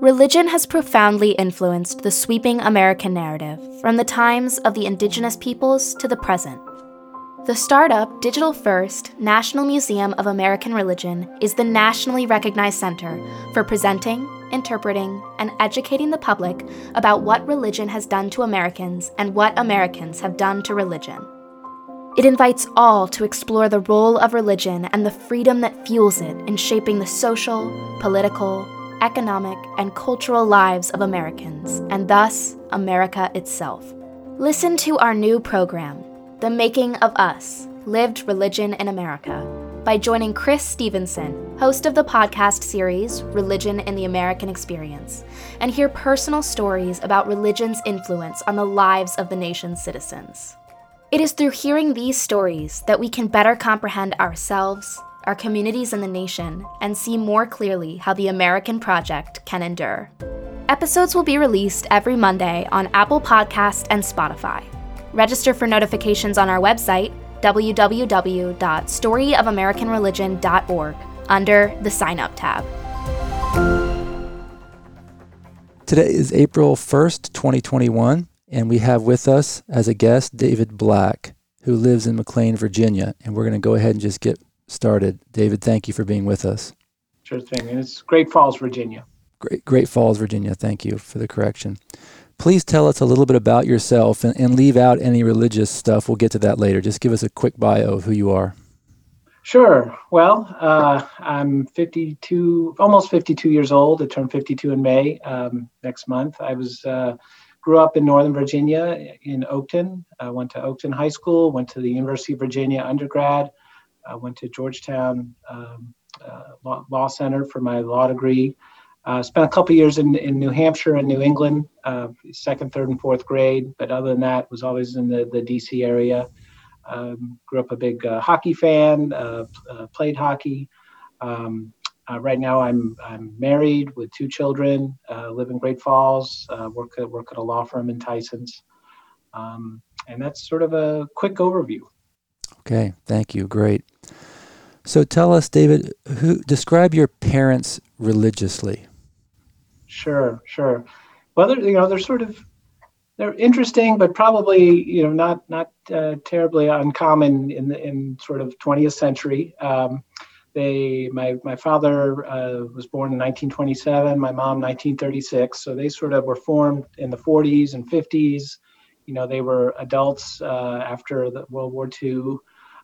Religion has profoundly influenced the sweeping American narrative from the times of the indigenous peoples to the present. The startup Digital First National Museum of American Religion is the nationally recognized center for presenting, interpreting, and educating the public about what religion has done to Americans and what Americans have done to religion. It invites all to explore the role of religion and the freedom that fuels it in shaping the social, political, economic, and cultural lives of Americans, and thus America itself. Listen to our new program, The Making of Us Lived Religion in America, by joining Chris Stevenson, host of the podcast series Religion in the American Experience, and hear personal stories about religion's influence on the lives of the nation's citizens. It is through hearing these stories that we can better comprehend ourselves, our communities, and the nation, and see more clearly how the American project can endure. Episodes will be released every Monday on Apple Podcast and Spotify. Register for notifications on our website, www.storyofamericanreligion.org, under the Sign Up tab. Today is April 1st, 2021, and we have with us as a guest David Black, who lives in McLean, Virginia. And we're going to go ahead and just get started. David, thank you for being with us. Sure thing. And it's Great Falls, Virginia. Great, Great Falls, Virginia. Thank you for the correction. Please tell us a little bit about yourself and, and leave out any religious stuff. We'll get to that later. Just give us a quick bio of who you are. Sure. Well, uh, I'm 52, almost 52 years old. I turned 52 in May um, next month. I was uh, grew up in Northern Virginia in Oakton. I went to Oakton High School. Went to the University of Virginia undergrad. I went to Georgetown um, uh, law, law, Center for my law degree. Uh, spent a couple years in, in New Hampshire and New England, uh, second, third, and fourth grade. But other than that, was always in the, the DC area. Um, grew up a big uh, hockey fan, uh, uh, played hockey. Um, right now, I'm I'm married with two children, live in Great Falls, work at, work at a law firm in Tyson's, um, and that's sort of a quick overview. Okay, thank you. Great. So tell us, David, who describe your parents religiously. Sure, sure. Well, they're, you know, they're sort of they're interesting, but probably you know not not uh, terribly uncommon in the, in sort of 20th century. Um, they my my father uh, was born in 1927, my mom 1936, so they sort of were formed in the 40s and 50s. You know, they were adults uh, after the World War II.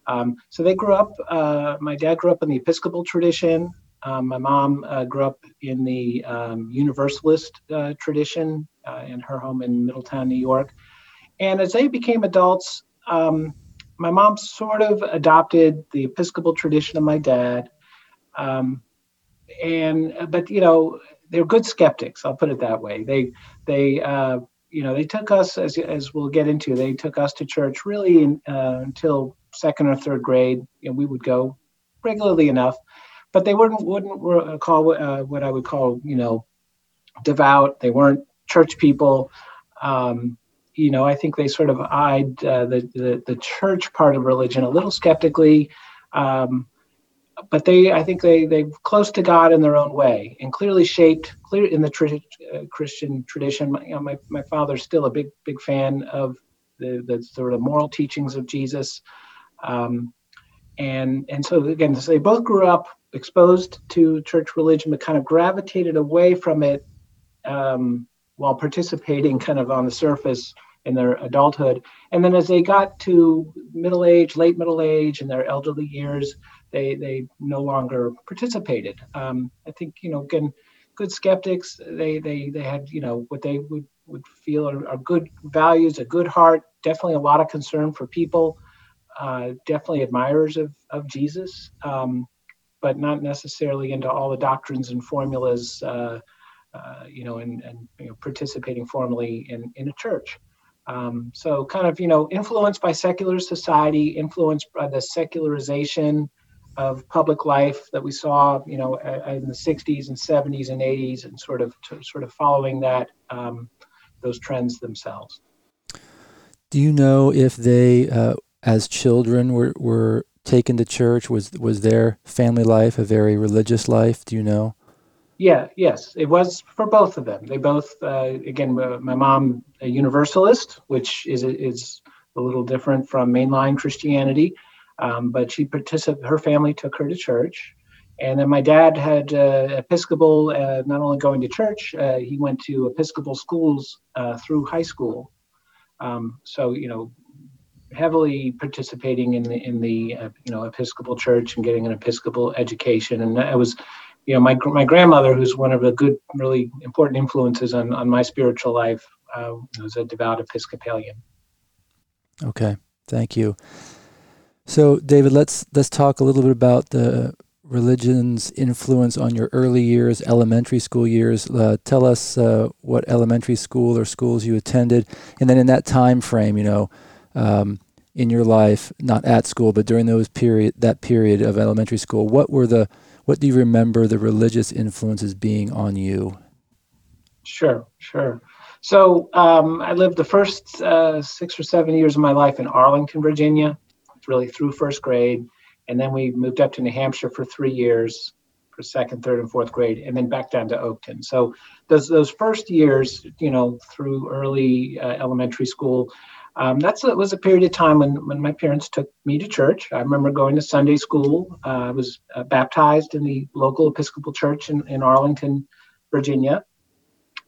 Um, so they grew up. Uh, my dad grew up in the Episcopal tradition. Um, my mom uh, grew up in the um, Universalist uh, tradition uh, in her home in Middletown, New York. And as they became adults, um, my mom sort of adopted the Episcopal tradition of my dad. Um, and but you know they're good skeptics. I'll put it that way. They they uh, you know they took us as as we'll get into. They took us to church really in, uh, until second or third grade. We would go regularly enough but they wouldn't wouldn't call uh, what I would call you know devout. They weren't church people. Um, you know, I think they sort of eyed uh, the, the, the church part of religion a little skeptically, um, but they I think they they close to God in their own way and clearly shaped clear in the tra- uh, Christian tradition. My, you know, my my father's still a big big fan of the the sort of moral teachings of Jesus. Um, and and so again, so they both grew up exposed to church religion, but kind of gravitated away from it um, while participating kind of on the surface in their adulthood. And then as they got to middle age, late middle age, and their elderly years, they they no longer participated. Um, I think you know again, good skeptics. They they they had you know what they would would feel are, are good values, a good heart, definitely a lot of concern for people, uh, definitely admirers of of Jesus. Um, but not necessarily into all the doctrines and formulas, uh, uh, you know, and, and you know, participating formally in, in a church. Um, so kind of, you know, influenced by secular society, influenced by the secularization of public life that we saw, you know, in the 60s and 70s and 80s, and sort of sort of following that um, those trends themselves. Do you know if they, uh, as children, were were taken to church? Was was their family life a very religious life? Do you know? Yeah, yes, it was for both of them. They both, uh, again, my mom a Universalist, which is is a little different from mainline Christianity, um, but she participated. Her family took her to church, and then my dad had uh, Episcopal. Uh, not only going to church, uh, he went to Episcopal schools uh, through high school. Um, so you know, heavily participating in the in the uh, you know Episcopal church and getting an Episcopal education, and I was you know, my my grandmother, who's one of the good, really important influences on, on my spiritual life, uh, was a devout Episcopalian. Okay, thank you. So, David, let's let's talk a little bit about the religion's influence on your early years, elementary school years. Uh, tell us uh, what elementary school or schools you attended, and then in that time frame, you know, um, in your life, not at school, but during those period that period of elementary school, what were the what do you remember the religious influences being on you? Sure, sure. So um, I lived the first uh, six or seven years of my life in Arlington, Virginia, really through first grade. And then we moved up to New Hampshire for three years for second, third, and fourth grade, and then back down to Oakton. So those those first years, you know, through early uh, elementary school, um, that was a period of time when, when my parents took me to church. I remember going to Sunday school. Uh, I was uh, baptized in the local Episcopal church in, in Arlington, Virginia.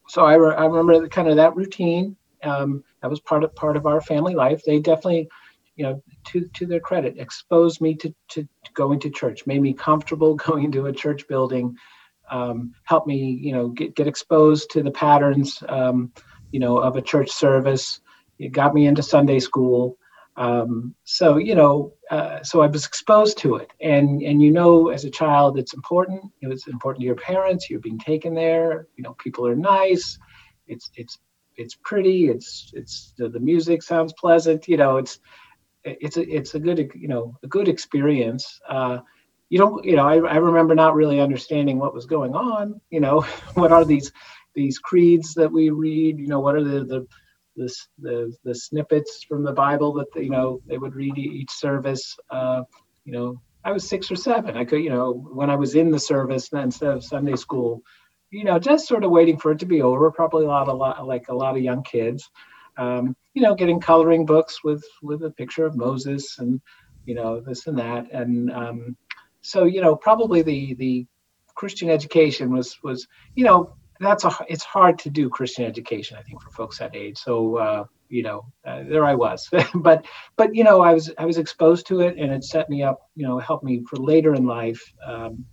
So I, re- I remember kind of that routine. Um, that was part of part of our family life. They definitely, you know, to to their credit, exposed me to to, to going to church, made me comfortable going into a church building, um, helped me, you know, get get exposed to the patterns, um, you know, of a church service it got me into Sunday school. Um, so you know, uh, so I was exposed to it, and and you know, as a child, it's important. It was important to your parents. You're being taken there. You know, people are nice. It's it's it's pretty. It's it's the, the music sounds pleasant. You know, it's it's a it's a good you know a good experience. Uh, you don't you know I, I remember not really understanding what was going on. You know, what are these these creeds that we read? You know, what are the the this the the snippets from the Bible that you know they would read each service. Uh, you know, I was six or seven. I could, you know, when I was in the service instead of Sunday school, you know, just sort of waiting for it to be over. Probably a lot, a lot like a lot of young kids. Um, you know, getting coloring books with with a picture of Moses and you know this and that, and um, so you know probably the the Christian education was was you know that's a it's hard to do Christian education, I think, for folks that age. So uh, you know, uh, there I was, but but you know, I was I was exposed to it, and it set me up, you know, helped me for later in life um,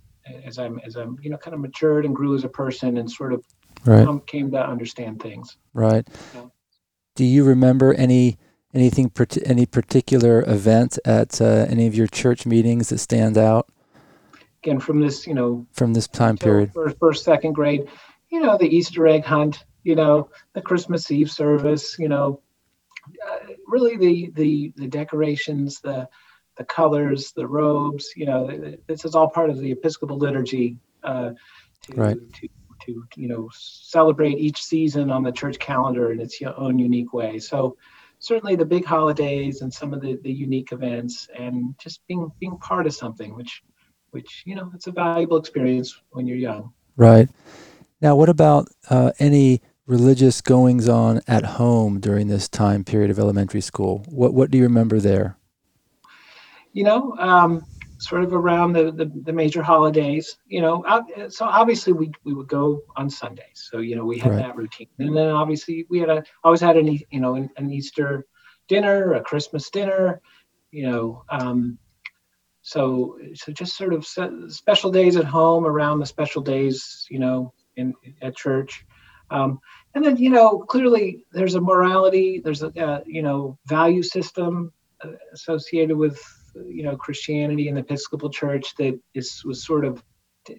as I'm as I'm you know kind of matured and grew as a person and sort of right. come, came to understand things. Right. Yeah. Do you remember any? Anything, any particular event at uh, any of your church meetings that stands out? Again, from this, you know, from this time period, first, first, second grade, you know, the Easter egg hunt, you know, the Christmas Eve service, you know, uh, really the the the decorations, the the colors, the robes, you know, this is all part of the Episcopal liturgy uh, to, right. to to you know celebrate each season on the church calendar in its own unique way. So certainly the big holidays and some of the, the unique events and just being being part of something which which you know it's a valuable experience when you're young. Right. Now, what about uh, any religious goings on at home during this time period of elementary school? What what do you remember there? You know, um, sort of around the, the, the, major holidays. You know, so obviously we we would go on Sundays. So you know we had right. that routine, and then obviously we had a always had an you know an, an Easter dinner, a Christmas dinner. You know, um, so so just sort of special days at home around the special days. You know, in at church. Um, and then you know clearly there's a morality, there's a uh, you know value system uh, associated with you know Christianity and the Episcopal Church that is was sort of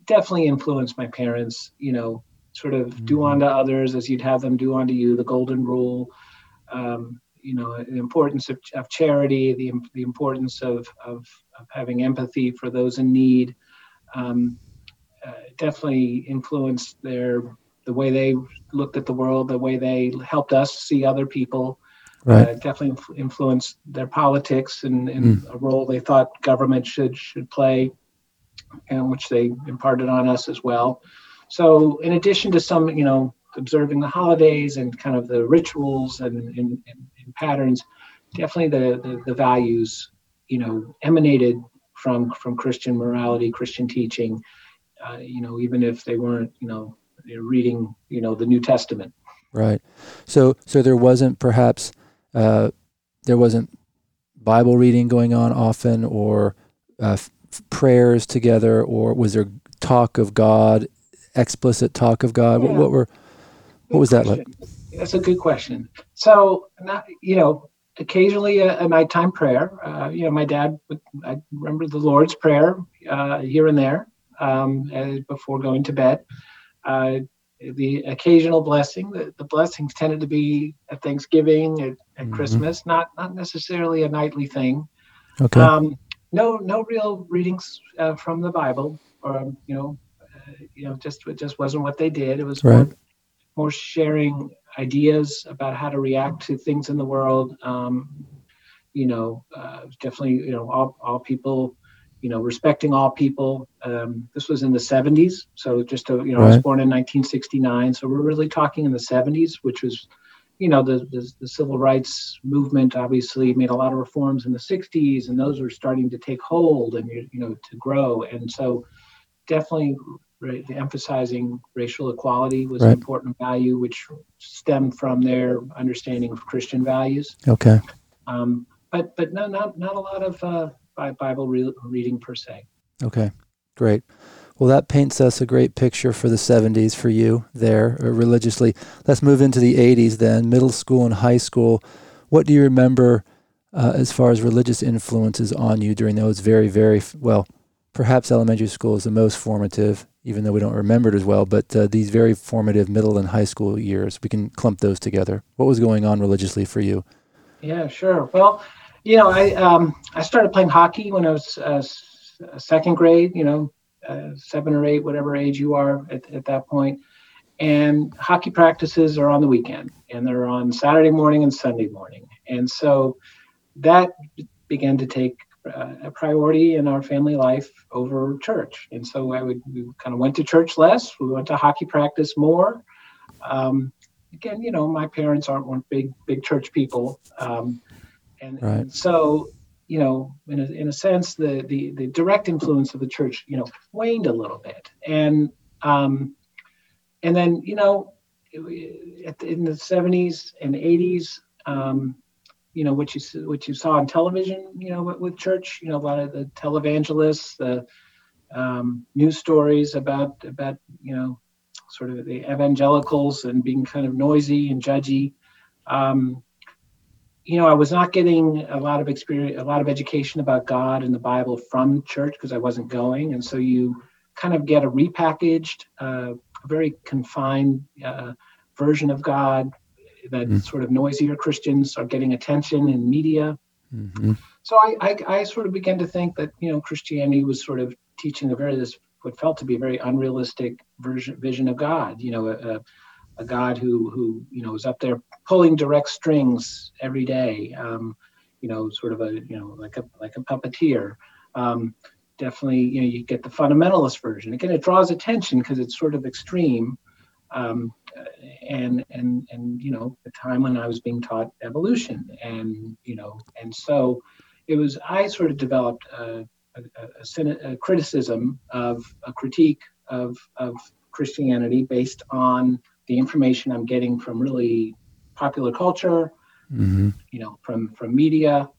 definitely influenced my parents. You know, sort of mm-hmm. do unto others as you'd have them do unto you. The golden rule. Um, you know the importance of, of charity the, the importance of, of, of having empathy for those in need um, uh, definitely influenced their the way they looked at the world, the way they helped us see other people. Right. Uh, definitely influenced their politics and, and mm. a role they thought government should should play, and which they imparted on us as well. so in addition to some, you know, observing the holidays and kind of the rituals and, and, and, and patterns, definitely the, the, the values, you know, emanated from from Christian morality, Christian teaching. Uh, you know, even if they weren't, you know, reading, you know, the New Testament. Right. So so there wasn't perhaps uh, there wasn't Bible reading going on often, or uh, f- prayers together, or was there talk of God, explicit talk of God? Yeah. What, what, were what was that like? That's a good question. So, not you know, occasionally a, a nighttime prayer. Uh, you know, my dad would, I remember the Lord's Prayer uh, here and there um, before going to bed. Uh, the occasional blessing. The, the, blessings tended to be at Thanksgiving, at, at mm-hmm. Christmas, not not necessarily a nightly thing. Okay. Um, no, no real readings uh, from the Bible, or you know, uh, you know, just it just wasn't what they did. It was right. more, more sharing ideas about how to react to things in the world. Um, you know, uh, definitely, you know, all, all people, you know, respecting all people. Um, this was in the 70s. So just to, you know, right. I was born in 1969. So we're really talking in the 70s, which was, you know, the, the, the civil rights movement obviously made a lot of reforms in the 60s, and those were starting to take hold and, you know, to grow. And so definitely right, the emphasizing racial equality was right. an important value, which stemmed from their understanding of Christian values. Okay. Um, but but no, not not a lot of uh, Bible re- reading per se. Okay, great. Well, that paints us a great picture for the 70s for you there uh, religiously. Let's move into the 80s then, middle school and high school. What do you remember uh, as far as religious influences on you during those very, very, well, perhaps elementary school is the most formative, even though we don't remember it as well, but uh, these very formative middle and high school years, we can clump those together. What was going on religiously for you? Yeah, sure. Well, you know, I um, I started playing hockey when I was uh, second grade. You know, uh, seven or eight, whatever age you are at, at that point. And hockey practices are on the weekend, and they're on Saturday morning and Sunday morning. And so that began to take uh, a priority in our family life over church. And so I would we kind of went to church less. We went to hockey practice more. Um, again, you know, my parents aren't weren't big big church people, um, and, right. and, so you know, in a, in a sense, the, the the direct influence of the church, you know, waned a little bit, and um, and then you know, in the '70s and '80s. Um, you know what you what you saw on television you know with, with church you know a lot of the televangelists the um, news stories about about you know sort of the evangelicals and being kind of noisy and judgy um, you know i was not getting a lot of experience a lot of education about god and the bible from church because i wasn't going and so you kind of get a repackaged uh, very confined uh, version of god that mm-hmm. sort of noisier Christians are getting attention in media. Mm-hmm. So I, I, I, sort of began to think that you know Christianity was sort of teaching a very this what felt to be a very unrealistic version vision of God. You know, a, a God who who you know is up there pulling direct strings every day. Um, you know, sort of a you know like a like a puppeteer. Um, definitely, you know, you get the fundamentalist version. Again, it draws attention because it's sort of extreme. Um, and and and you know the time when I was being taught evolution and you know and so it was I sort of developed a, a, a, a criticism of a critique of of Christianity based on the information I'm getting from really popular culture, mm-hmm. you know, from from media,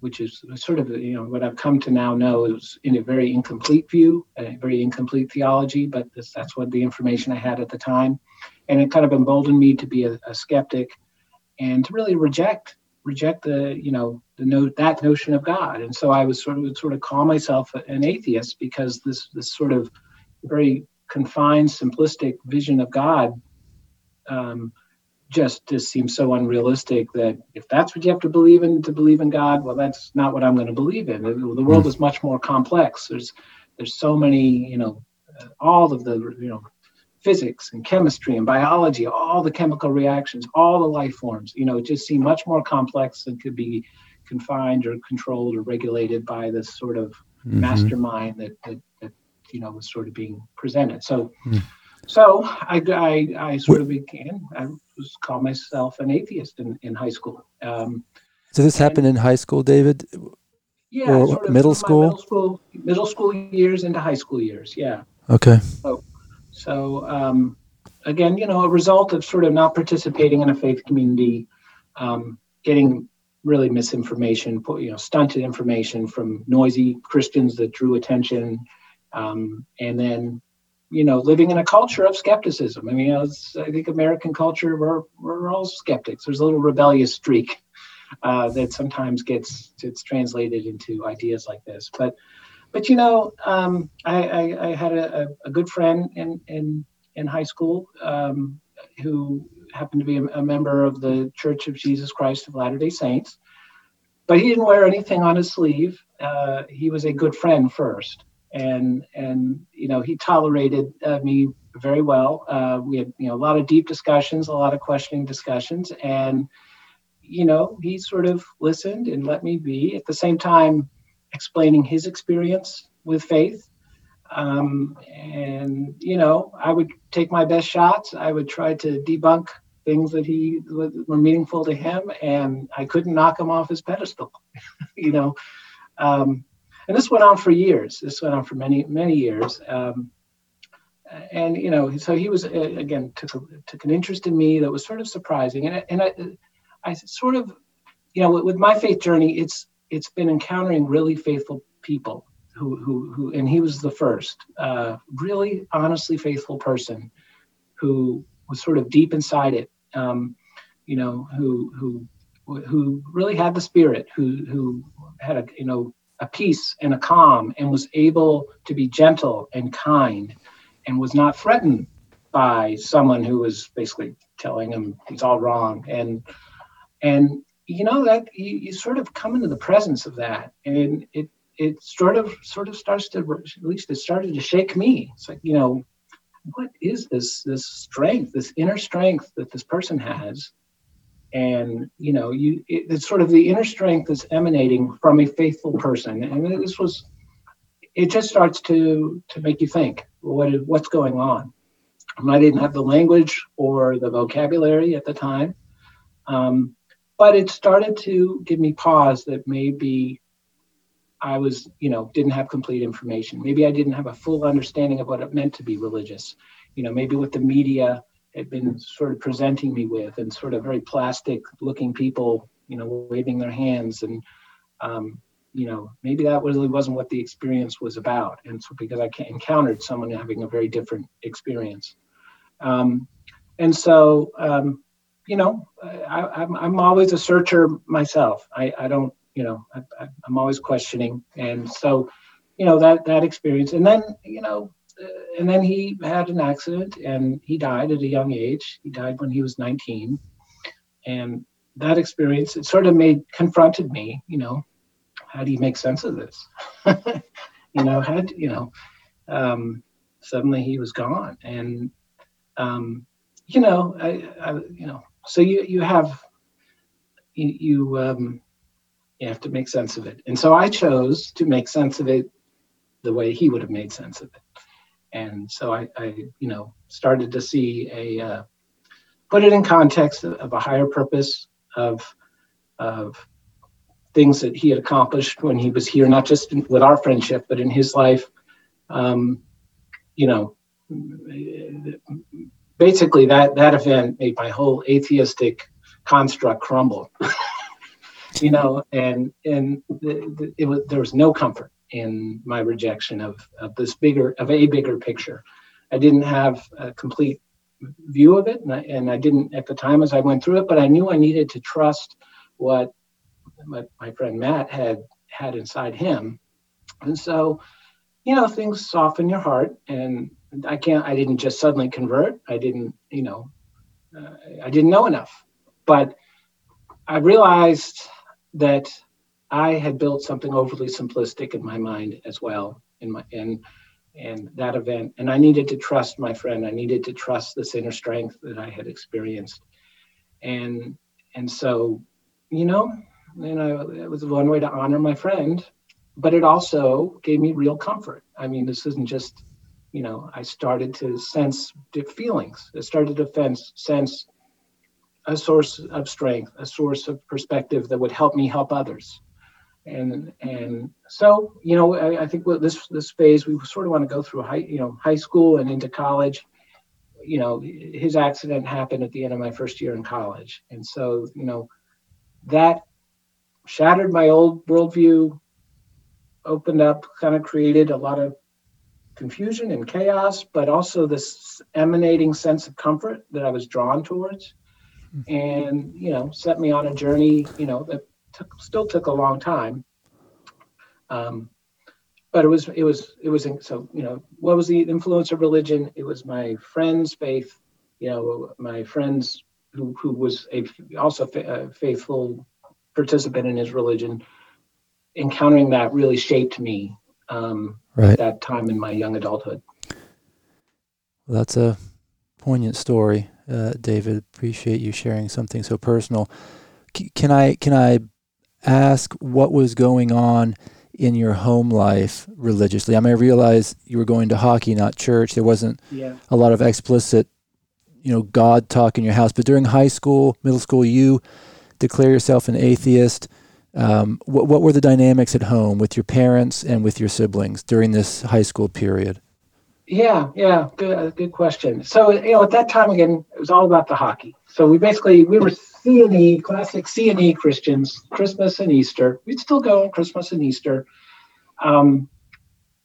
which is sort of you know what I've come to now know is in a very incomplete view, a very incomplete theology, but this, that's what the information I had at the time, and it kind of emboldened me to be a, a skeptic and to really reject reject the you know the note that notion of God, and so I was sort of sort of call myself an atheist because this this sort of very confined, simplistic vision of God. Um, just just seems so unrealistic that if that's what you have to believe in to believe in God, well, that's not what I'm going to believe in. The world is much more complex. There's there's so many, you know, all of the you know physics and chemistry and biology, all the chemical reactions, all the life forms. You know, it just seemed much more complex and could be confined or controlled or regulated by this sort of mm-hmm. mastermind that, that, that you know was sort of being presented. So. Mm so I, I, I sort of began, I was called myself an atheist in, in high school. Um, so this happened in high school, David? Yeah, or sort of middle school? middle school, middle school years into high school years. Yeah. Okay. So um, again, you know, a result of sort of not participating in a faith community, um, getting really misinformation, you know, stunted information from noisy Christians that drew attention, um, and then, you know, living in a culture of skepticism. I mean, I think American culture, we're we're all skeptics. There's a little rebellious streak uh, that sometimes gets it's translated into ideas like this, but. But you know, um, I, I, I had a, a, a good friend in, in in high school um, who happened to be a, a member of the Church of Jesus Christ of Latter day Saints. But he didn't wear anything on his sleeve. Uh, he was a good friend first. And, and you know, he tolerated uh, me very well. Uh, we had you know, a lot of deep discussions, a lot of questioning discussions. And, you know, he sort of listened and let me be. At the same time, explaining his experience with faith um, and you know i would take my best shots i would try to debunk things that he were meaningful to him and i couldn't knock him off his pedestal you know um, and this went on for years. This went on for many many years. Um, and you know so he was uh, again took, a, took an interest in me that was sort of surprising. And, and I, I sort of you know with my faith journey it's it's been encountering really faithful people who who who and he was the first uh, really honestly faithful person who was sort of deep inside it um, you know who who who really had the spirit who who had a you know a peace and a calm and was able to be gentle and kind and was not threatened by someone who was basically telling him he's all wrong. And and you know that you, you sort of come into the presence of that. And it it sort of sort of starts to at least it started to shake me. It's like you know what is this this strength this inner strength that this person has and you know you it, it's sort of the inner strength that's emanating from a faithful person and this was it just starts to to make you think what is, what's going on and i didn't have the language or the vocabulary at the time um, but it started to give me pause that maybe I was, you know, didn't have complete information. Maybe I didn't have a full understanding of what it meant to be religious. You know, maybe what the media had been sort of presenting me with, and sort of very plastic looking people, you know, waving their hands, and um, you know, maybe that really wasn't what the experience was about. And so, because I encountered someone having a very different experience, um, and so, um, you know, I, I'm I'm always a searcher myself. I I don't you know I, i'm always questioning and so you know that that experience and then you know and then he had an accident and he died at a young age he died when he was 19 and that experience it sort of made confronted me you know how do you make sense of this you know had you know um suddenly he was gone and um you know i, I you know so you you have you, you um you have to make sense of it. And so I chose to make sense of it the way he would have made sense of it. And so I, I you know, started to see a, uh, put it in context of, of, a higher purpose of, of things that he had accomplished when he was here, not just in, with our friendship, but in his life. Um, you know, basically that, that event made my whole atheistic construct crumble. you know, and and the, the, it was there was no comfort in my rejection of of this bigger of a bigger picture. I didn't have a complete view of it, and I, and I didn't at the time as I went through it, but I knew I needed to trust what my, my friend Matt had had inside him, and so you know things soften your heart, and I can't. I didn't just suddenly convert. I didn't, you know, uh, I didn't know enough, but I realized that I had built something overly simplistic in my mind as well in my in and that event and I needed to trust my friend I needed to trust this inner strength that I had experienced and and so you know you know it was one way to honor my friend but it also gave me real comfort I mean this isn't just you know, I started to sense feelings. I started to sense, sense a source of strength, a source of perspective that would help me help others. And and so, you know, I, I think this this phase we sort of want to go through high, you know, high school and into college. You know, his accident happened at the end of my first year in college, and so you know, that shattered my old worldview, opened up, kind of created a lot of confusion and chaos, but also this emanating sense of comfort that I was drawn towards, hmm. and you know, set me on a journey. You know, that took still took a long time. Um, but it was it was it was so you know what was the influence of religion? It was my friend's faith. You know, my friends who who was a also a faithful participant in his religion. Encountering that really shaped me um, right. at that time in my young adulthood. Well, that's a poignant story, uh, David. Appreciate you sharing something so personal. C- can I can I ask what was going on in your home life religiously? I mean, I realize you were going to hockey, not church. There wasn't yeah. a lot of explicit, you know, God talk in your house. But during high school, middle school, you declare yourself an atheist. Um, what, what were the dynamics at home with your parents and with your siblings during this high school period? Yeah, yeah, good, good question. So you know, at that time again, it was all about the hockey. So we basically we were C and E classic C and E Christians, Christmas and Easter. We'd still go on Christmas and Easter. Um,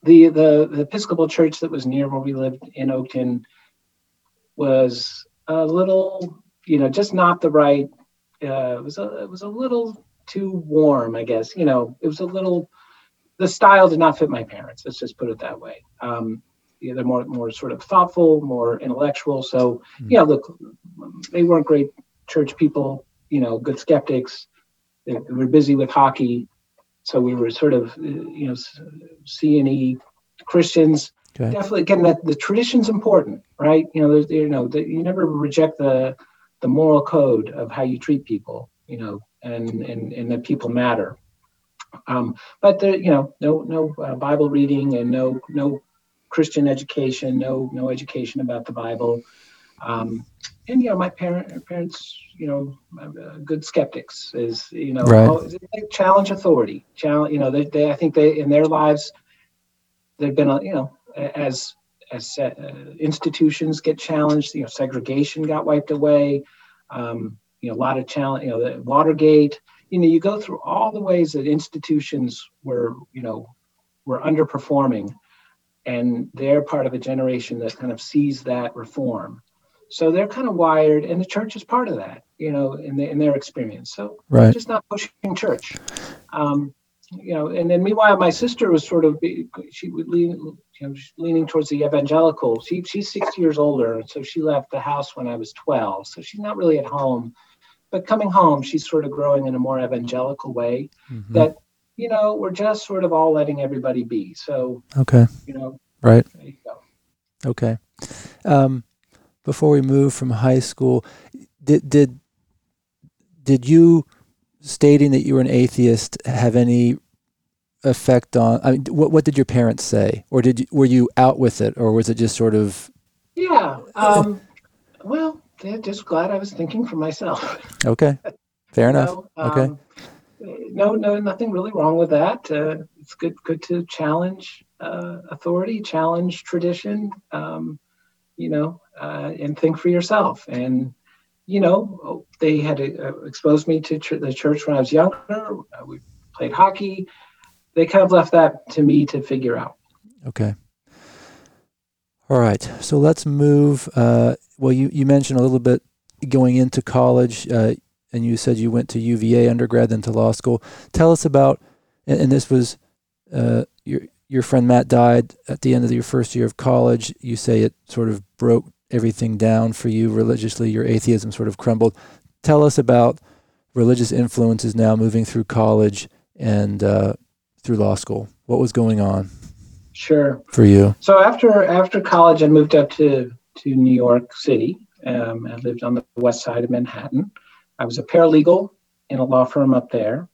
the, the the Episcopal church that was near where we lived in Oakton was a little, you know, just not the right. Uh, it was a it was a little too warm, I guess. You know, it was a little. The style did not fit my parents. Let's just put it that way. Um, yeah, they're more more sort of thoughtful, more intellectual. So, mm-hmm. yeah, look, they weren't great church people, you know, good skeptics. They were busy with hockey, so we were sort of, you know, C and E Christians. Okay. Definitely, again, that the tradition's important, right? You know, there's, you know, the, you never reject the the moral code of how you treat people, you know, and and and that people matter. Um, but there, you know, no no uh, Bible reading and no no Christian education, no no education about the Bible. Um, and you know, my parent, parents, you know, uh, good skeptics is you know right. oh, challenge authority. Challenge, you know, they, they I think they in their lives they've been you know as as uh, institutions get challenged, you know, segregation got wiped away. Um, you know, a lot of challenge. You know, the Watergate. You know, you go through all the ways that institutions were, you know, were underperforming, and they're part of a generation that kind of sees that reform so they're kind of wired, and the church is part of that, you know, in, the, in their experience. So right. just not pushing church. Um, you know, and then meanwhile, my sister was sort of she would lean, you know, leaning towards the evangelical. She she's six years older, so she left the house when I was twelve. So she's not really at home, but coming home, she's sort of growing in a more evangelical way. Mm-hmm. That you know, we're just sort of all letting everybody be. So okay, you know, right. Okay. Um, before we move from high school, did did did you stating that you were an atheist have any effect on? I mean, what what did your parents say, or did you, were you out with it, or was it just sort of? Yeah. Um, well, they're just glad I was thinking for myself. Okay. Fair enough. Know, okay. No, no, nothing really wrong with that. Uh, it's good, good to challenge uh, authority, challenge tradition. Um, you know, uh, and think for yourself. And, you know, they had uh, exposed me to ch- the church when I was younger. Uh, we played hockey. They kind of left that to me to figure out. Okay. All right. So let's move. Uh, well, you, you mentioned a little bit going into college, uh, and you said you went to UVA undergrad, then to law school. Tell us about, and, and this was uh, your your friend Matt died at the end of your first year of college. You say it sort of broke everything down for you religiously. Your atheism sort of crumbled. Tell us about religious influences now moving through college and uh, through law school. What was going on? Sure. For you. So after after college, I moved up to to New York City. Um, I lived on the west side of Manhattan. I was a paralegal in a law firm up there.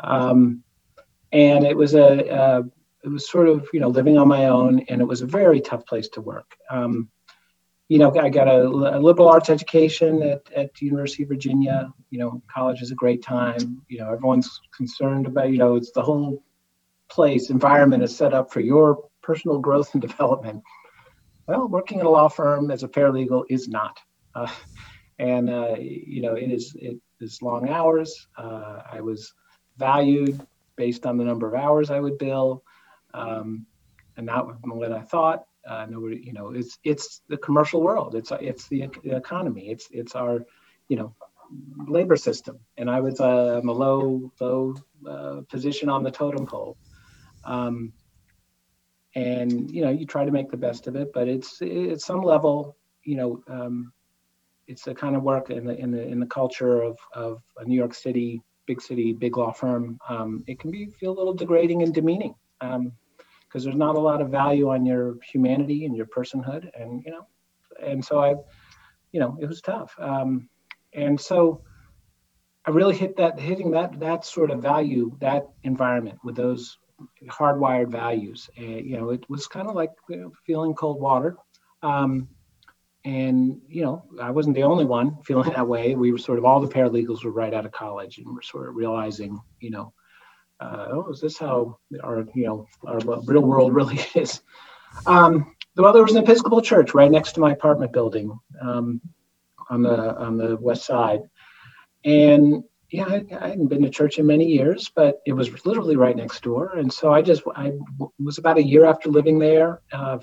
Um, and it was a, a it was sort of you know living on my own, and it was a very tough place to work. Um, you know, I got a, a, liberal arts education at, at the University of Virginia. You know, college is a great time. You know, everyone's concerned about, you know, it's the whole place, environment is set up for your personal growth and development. Well, working in a law firm as a paralegal is not. Uh, and, uh, you know, it is, it is long hours. Uh, I was valued based on the number of hours I would bill um, and not what I thought. Uh, nobody, you know, it's it's the commercial world. It's it's the, economy. It's it's our, you know, labor system. And I was uh, a low low uh, position on the totem pole. Um, and you know, you try to make the best of it, but it's at some level, you know, um, it's the kind of work in the in the in the culture of of a New York City, big city, big law firm. Um, it can be feel a little degrading and demeaning. Um, because there's not a lot of value on your humanity and your personhood and you know and so i you know it was tough um, and so i really hit that hitting that that sort of value that environment with those hardwired values and you know it was kind of like you know, feeling cold water um, and you know i wasn't the only one feeling that way. We were sort of all the paralegals were right out of college and we're sort of realizing you know uh, oh, is this how our you know our real world really is? Um, well, there was an Episcopal church right next to my apartment building um, on the on the west side, and yeah, I, I, hadn't been to church in many years, but it was literally right next door, and so I just I was about a year after living there, uh,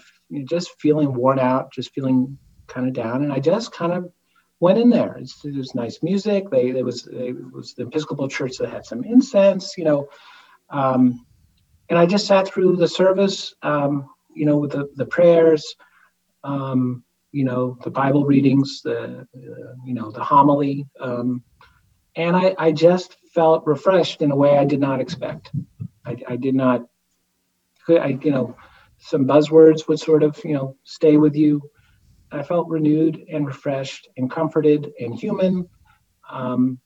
just feeling worn out, just feeling kind of down, and I just kind of went in there. It's, it was nice music. They it was it was the Episcopal church that had some incense, you know, um, and I just sat through the service, um, you know, with the the prayers, um, you know, the Bible readings, the uh, you know the homily, um, and I I just felt refreshed in a way I did not expect. I, I did not, I you know, some buzzwords would sort of you know stay with you I felt renewed and refreshed and comforted and human. Um,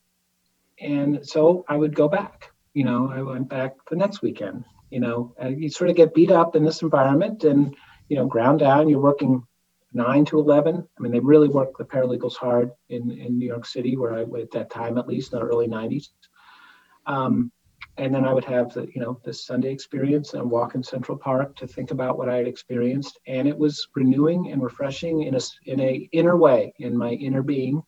and so I would go back. You know, I went back the next weekend. You know, you sort of get beat up in this environment and, you know, ground down. You're working nine to 11. I mean, they really work the paralegals hard in, in New York City, where I, at that time, at least in the early 90s. Um, and then I would have the, you know, this Sunday experience and walk in Central Park to think about what I had experienced, and it was renewing and refreshing in a in a inner way in my inner being.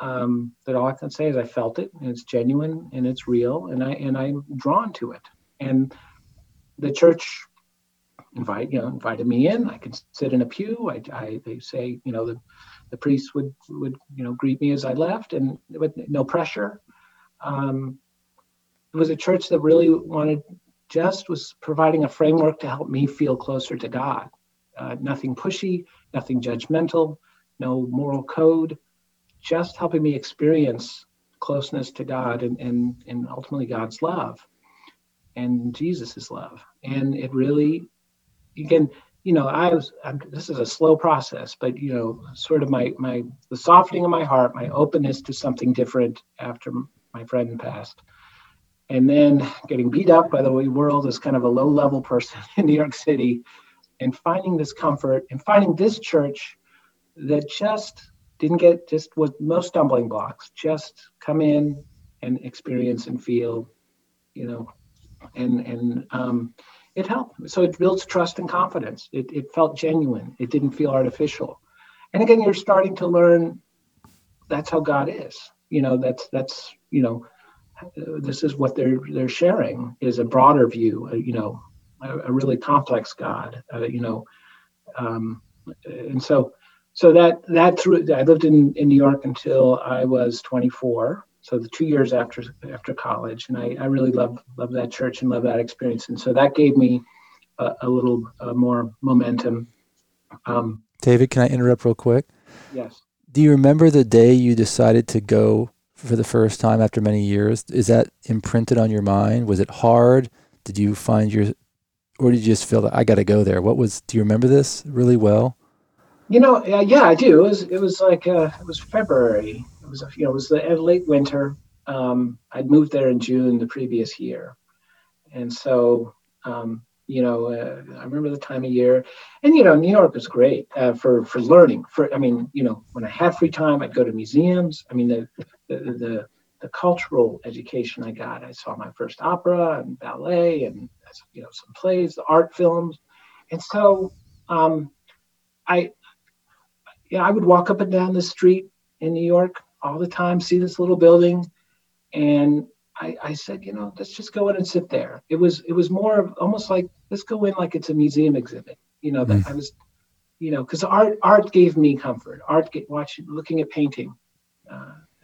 Um, that all I can say is I felt it, and it's genuine and it's real, and I and I'm drawn to it. And the church invite you know invited me in. I could sit in a pew. I, I they say you know the the priest would would you know greet me as I left, and with no pressure. Um, it was a church that really wanted just was providing a framework to help me feel closer to God. Uh, nothing pushy, nothing judgmental, no moral code, just helping me experience closeness to God and, and, and ultimately God's love and Jesus's love. And it really, again, you know, I was, I'm, this is a slow process, but, you know, sort of my, my, the softening of my heart, my openness to something different after my friend passed and then getting beat up by the world as kind of a low level person in New York City and finding this comfort and finding this church that just didn't get just what most stumbling blocks just come in and experience and feel you know and and um, it helped. So it builds trust and confidence. It, it felt genuine. It didn't feel artificial. And again you're starting to learn that's how god is. You know that's that's you know this is what they're they're sharing is a broader view uh, you know a, a, really complex god uh, you know um, and so so that that through i lived in in new york until i was 24 so the two years after after college and i, I really love love that church and love that experience and so that gave me a, a little uh, more momentum. Um, david can i interrupt real quick? Yes. Do you remember the day you decided to go for the first time after many years. Is that imprinted on your mind? Was it hard? Did you find your, or did you just feel that I got to go there? What was? Do you remember this really well? You know, uh, yeah, I do. It was it was like uh, it was February. It was you know it was the late winter. Um, I'd moved there in June the previous year, and so um, You know, uh, I remember the time of year, and you know, New York was great uh, for for learning. For I mean, you know, when I had free time, I'd go to museums. I mean, the the the, the cultural education I got. I saw my first opera and ballet, and you know, some plays, the art films, and so um, I yeah, I would walk up and down the street in New York all the time, see this little building, and I, I said, you know, let's just go in and sit there. It was it was more of almost like let's go in like it's a museum exhibit. You know, that mm. I was, you know, because art art gave me comfort. Art, get, watching, looking at painting,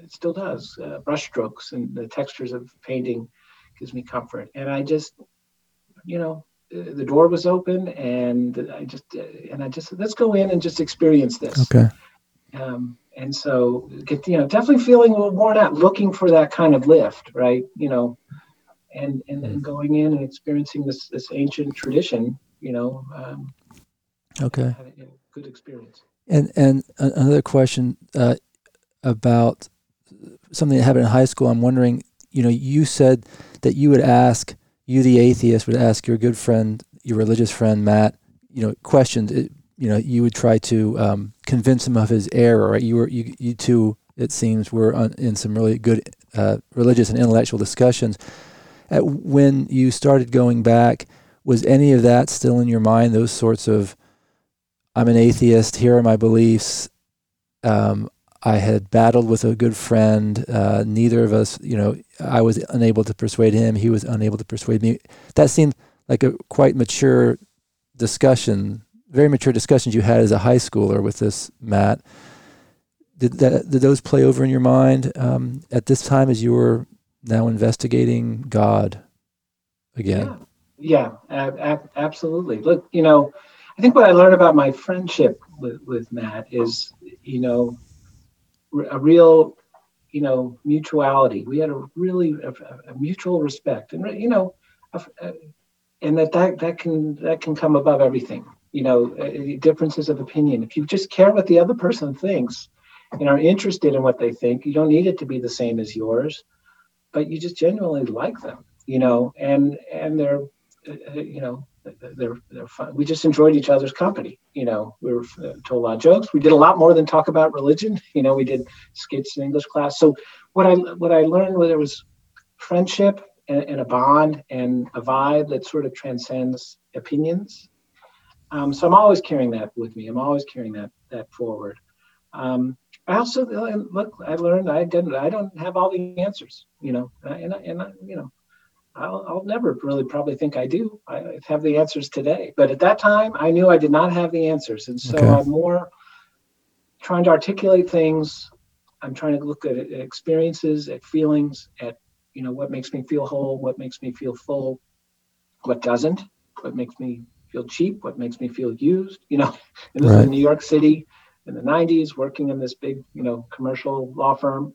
it still does. Uh, brushstrokes and the textures of painting gives me comfort. And I just, you know, the door was open, and I just and I just let's go in and just experience this. Okay. Um, and so get you know definitely feeling a little worn out looking for that kind of lift right you know and and then mm. going in and experiencing this this ancient tradition you know um, okay good experience and and another question uh, about something that happened in high school i'm wondering you know you said that you would ask you the atheist would ask your good friend your religious friend matt you know questions you know you would try to um, convince him of his error. Right? You were you you two it seems were on, in some really good uh, religious and intellectual discussions. At, when you started going back, was any of that still in your mind? Those sorts of I'm an atheist. Here are my beliefs. Um, I had battled with a good friend. Uh, neither of us, you know, I was unable to persuade him. He was unable to persuade me. That seemed like a quite mature discussion very mature discussions you had as a high schooler with this Matt. Did that did those play over in your mind um, at this time as you were now investigating God again? Yeah, yeah ab- absolutely. Look, you know, I think what I learned about my friendship with, with Matt is, you know, a real, you know, mutuality. We had a really a, a mutual respect, and you know, a, and that, that that can that can come above everything you know uh, differences of opinion if you just care what the other person thinks and are interested in what they think you don't need it to be the same as yours but you just genuinely like them you know and and they're uh, uh you know they're they're fun. We just enjoyed each other's company. You know, we were uh, told a lot of jokes. We did a lot more than talk about religion. You know, we did skits in English class. So what I what I learned was there was friendship and, and a bond and a vibe that sort of transcends opinions. Um, so I'm always carrying that with me. I'm always carrying that that forward. Um, I also look. I learned I didn't. I don't have all the answers. You know, and I, and I, you know, I'll, I'll never really probably think I do. I have the answers today, but at that time I knew I did not have the answers, and so okay. I'm more trying to articulate things. I'm trying to look at experiences, at feelings, at you know what makes me feel whole, what makes me feel full, what doesn't, what makes me feel cheap, what makes me feel used. You know, and this right. in New York City in the 90s, working in this big, you know, commercial law firm.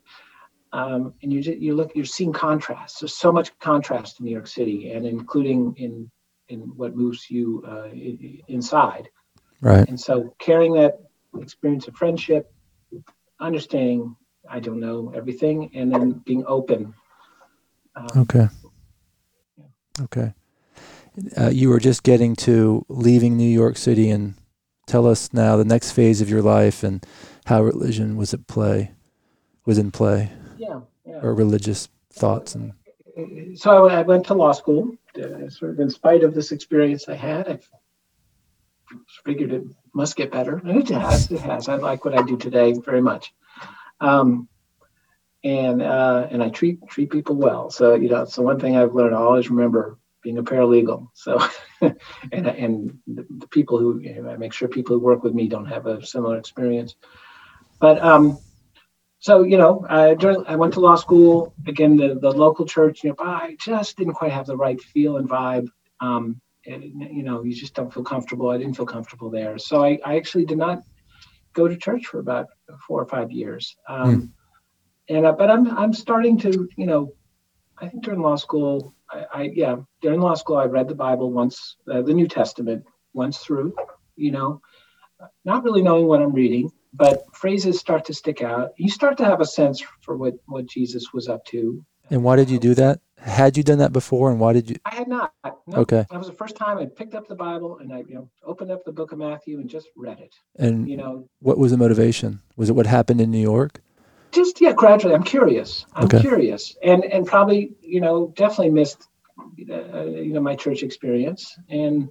Um, and you you look, you're seeing contrast. There's so much contrast in New York City, and including in in what moves you uh, inside. Right. And so carrying that experience of friendship, understanding I don't know everything, and then being open. Um, okay. Okay uh, you were just getting to leaving New York City, and tell us now the next phase of your life and how religion was at play, was in play, yeah, yeah. or religious thoughts and. So I went to law school, uh, sort of in spite of this experience I had. I figured it must get better, and it has. It has. I like what I do today very much. Um, and uh, and I treat treat people well. So you know, so one thing I've learned, I always remember being a paralegal. So, and and the people who you know, I make sure people who work with me don't have a similar experience. But um, so you know, I, during, I went to law school. Again, the the local church nearby just didn't quite have the right feel and vibe. Um, and, you know, you just don't feel comfortable. I didn't feel comfortable there, so I, I actually did not go to church for about four or five years. Um, mm. And uh, but I'm I'm starting to you know, I think during law school I, I, yeah, during law school, I read the Bible once, uh, the New Testament once through, you know, not really knowing what I'm reading, but phrases start to stick out. You start to have a sense for what, what Jesus was up to. And why did you do that? Had you done that before, and why did you? I had not. No, Okay. That was the first time I picked up the Bible and I, you know, opened up the book of Matthew and just read it. And You know, what was the motivation? Was it what happened in New York? just yeah, gradually. I'm curious. I'm Okay. curious, and and probably you know definitely missed uh, you know my church experience, and